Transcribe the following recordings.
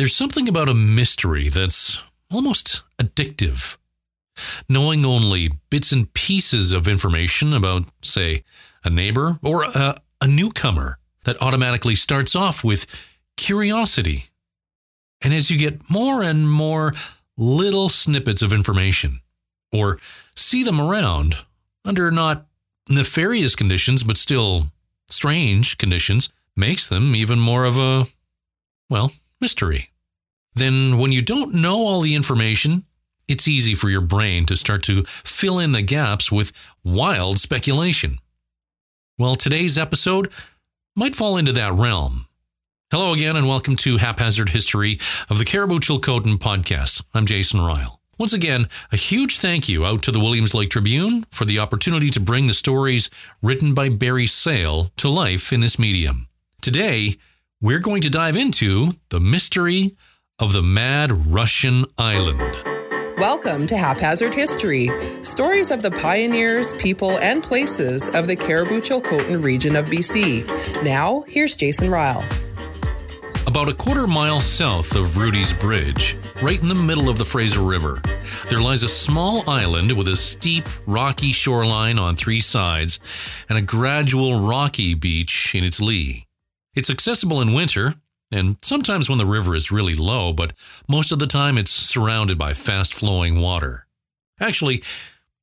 There's something about a mystery that's almost addictive. Knowing only bits and pieces of information about, say, a neighbor or a, a newcomer that automatically starts off with curiosity. And as you get more and more little snippets of information, or see them around under not nefarious conditions, but still strange conditions, makes them even more of a, well, mystery. Then, when you don't know all the information, it's easy for your brain to start to fill in the gaps with wild speculation. Well, today's episode might fall into that realm. Hello again, and welcome to Haphazard History of the Cariboo Chilcotin podcast. I'm Jason Ryle. Once again, a huge thank you out to the Williams Lake Tribune for the opportunity to bring the stories written by Barry Sale to life in this medium. Today, we're going to dive into the mystery of the Mad Russian Island. Welcome to Haphazard History stories of the pioneers, people, and places of the Cariboo Chilcotin region of BC. Now, here's Jason Ryle. About a quarter mile south of Rudy's Bridge, right in the middle of the Fraser River, there lies a small island with a steep, rocky shoreline on three sides and a gradual rocky beach in its lee. It's accessible in winter and sometimes when the river is really low, but most of the time it's surrounded by fast flowing water. Actually,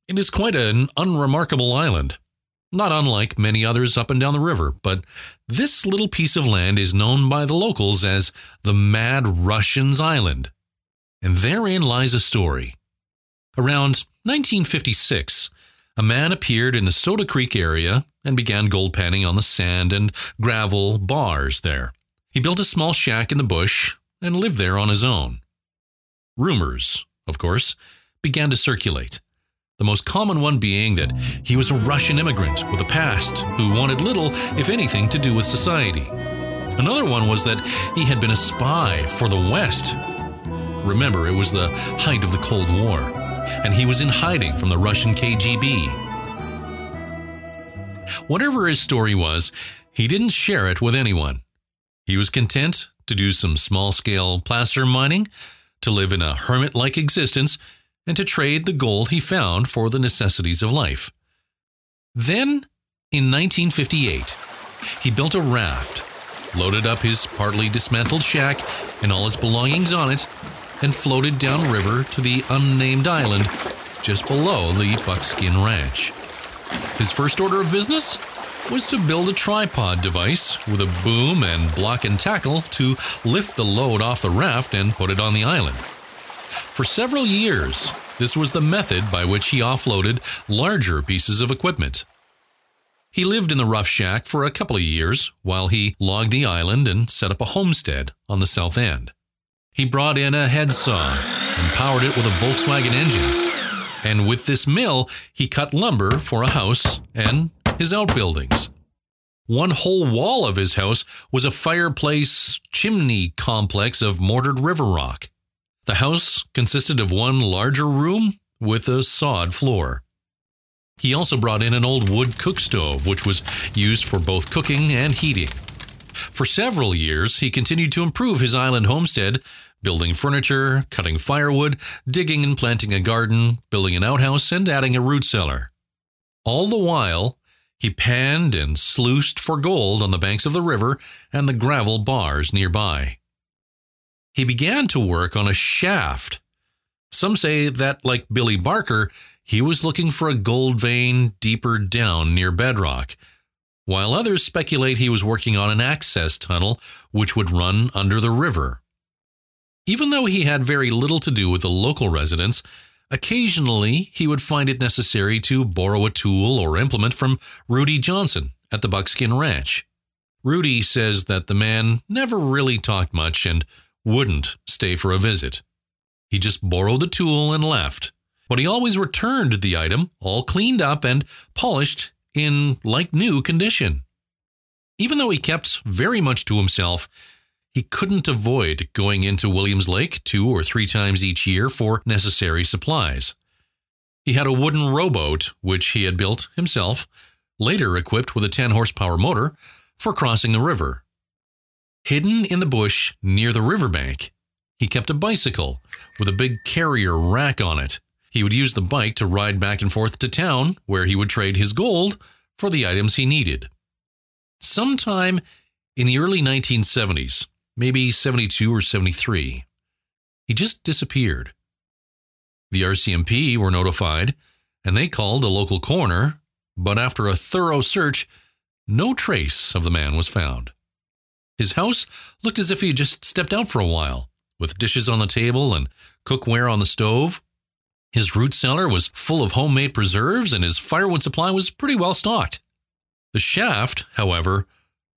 it is quite an unremarkable island, not unlike many others up and down the river, but this little piece of land is known by the locals as the Mad Russians Island. And therein lies a story. Around 1956, a man appeared in the Soda Creek area and began gold panning on the sand and gravel bars there. He built a small shack in the bush and lived there on his own. Rumors, of course, began to circulate. The most common one being that he was a Russian immigrant with a past who wanted little, if anything, to do with society. Another one was that he had been a spy for the West. Remember, it was the height of the Cold War, and he was in hiding from the Russian KGB. Whatever his story was, he didn't share it with anyone. He was content to do some small scale placer mining, to live in a hermit like existence, and to trade the gold he found for the necessities of life. Then, in 1958, he built a raft, loaded up his partly dismantled shack and all his belongings on it, and floated downriver to the unnamed island just below the Buckskin Ranch. His first order of business? Was to build a tripod device with a boom and block and tackle to lift the load off the raft and put it on the island. For several years, this was the method by which he offloaded larger pieces of equipment. He lived in the rough shack for a couple of years while he logged the island and set up a homestead on the south end. He brought in a head saw and powered it with a Volkswagen engine. And with this mill, he cut lumber for a house and his outbuildings. One whole wall of his house was a fireplace chimney complex of mortared river rock. The house consisted of one larger room with a sod floor. He also brought in an old wood cook stove, which was used for both cooking and heating. For several years, he continued to improve his island homestead, building furniture, cutting firewood, digging and planting a garden, building an outhouse, and adding a root cellar. All the while, he panned and sluiced for gold on the banks of the river and the gravel bars nearby. He began to work on a shaft. Some say that, like Billy Barker, he was looking for a gold vein deeper down near bedrock, while others speculate he was working on an access tunnel which would run under the river. Even though he had very little to do with the local residents, Occasionally, he would find it necessary to borrow a tool or implement from Rudy Johnson at the Buckskin Ranch. Rudy says that the man never really talked much and wouldn't stay for a visit. He just borrowed the tool and left, but he always returned the item all cleaned up and polished in like new condition. Even though he kept very much to himself, he couldn't avoid going into Williams Lake two or three times each year for necessary supplies. He had a wooden rowboat, which he had built himself, later equipped with a 10 horsepower motor, for crossing the river. Hidden in the bush near the riverbank, He kept a bicycle with a big carrier rack on it. He would use the bike to ride back and forth to town, where he would trade his gold for the items he needed. Sometime in the early 1970s, maybe 72 or 73, he just disappeared. The RCMP were notified, and they called a local coroner, but after a thorough search, no trace of the man was found. His house looked as if he had just stepped out for a while, with dishes on the table and cookware on the stove. His root cellar was full of homemade preserves, and his firewood supply was pretty well stocked. The shaft, however,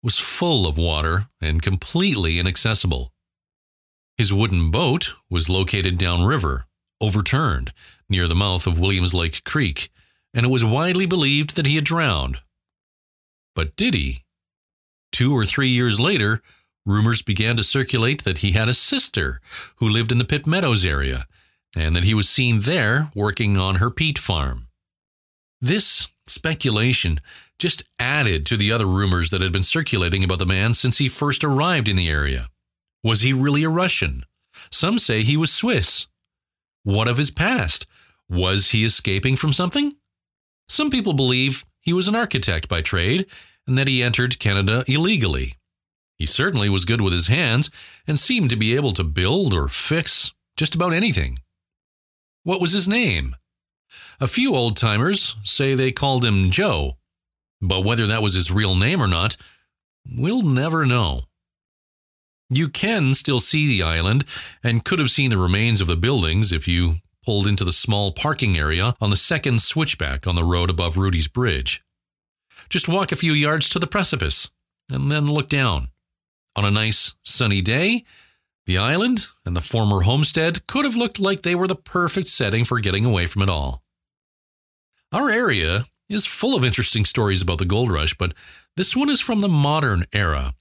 was full of water and completely inaccessible. His wooden boat was located downriver, overturned, near the mouth of Williams Lake Creek, and it was widely believed that he had drowned. But did he? Two or three years later, rumors began to circulate that he had a sister who lived in the Pitt Meadows area and that he was seen there working on her peat farm. This speculation just added to the other rumors that had been circulating about the man since he first arrived in the area. Was he really a Russian? Some say he was Swiss. What of his past? Was he escaping from something? Some people believe he was an architect by trade and that he entered Canada illegally. He certainly was good with his hands and seemed to be able to build or fix just about anything. What was his name? A few old timers say they called him Joe, but whether that was his real name or not, we'll never know. You can still see the island and could have seen the remains of the buildings if you pulled into the small parking area on the second switchback on the road above Rudy's Bridge. Just walk a few yards to the precipice and then look down. On a nice sunny day, the island and the former homestead could have looked like they were the perfect setting for getting away from it all. Our area is full of interesting stories about the gold rush, but this one is from the modern era,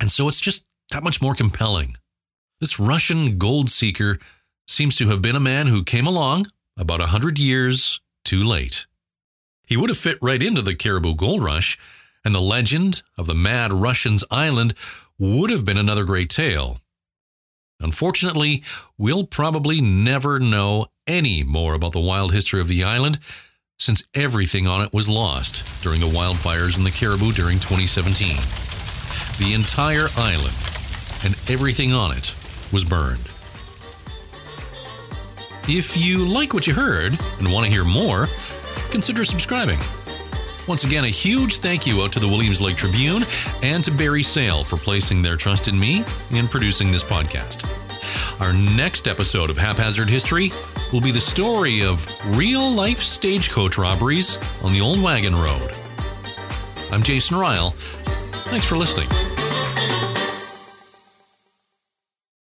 and so it's just that much more compelling. This Russian gold seeker seems to have been a man who came along about a hundred years too late. He would have fit right into the Cariboo Gold Rush, and the legend of the mad Russian's island would have been another great tale. Unfortunately, we'll probably never know any more about the wild history of the island since everything on it was lost during the wildfires in the Cariboo during 2017. The entire island and everything on it was burned. If you like what you heard and want to hear more, consider subscribing. Once again, a huge thank you out to the Williams Lake Tribune and to Barry Sale for placing their trust in me in producing this podcast. Our next episode of Haphazard History will be the story of real life stagecoach robberies on the Old Wagon Road. I'm Jason Ryle. Thanks for listening.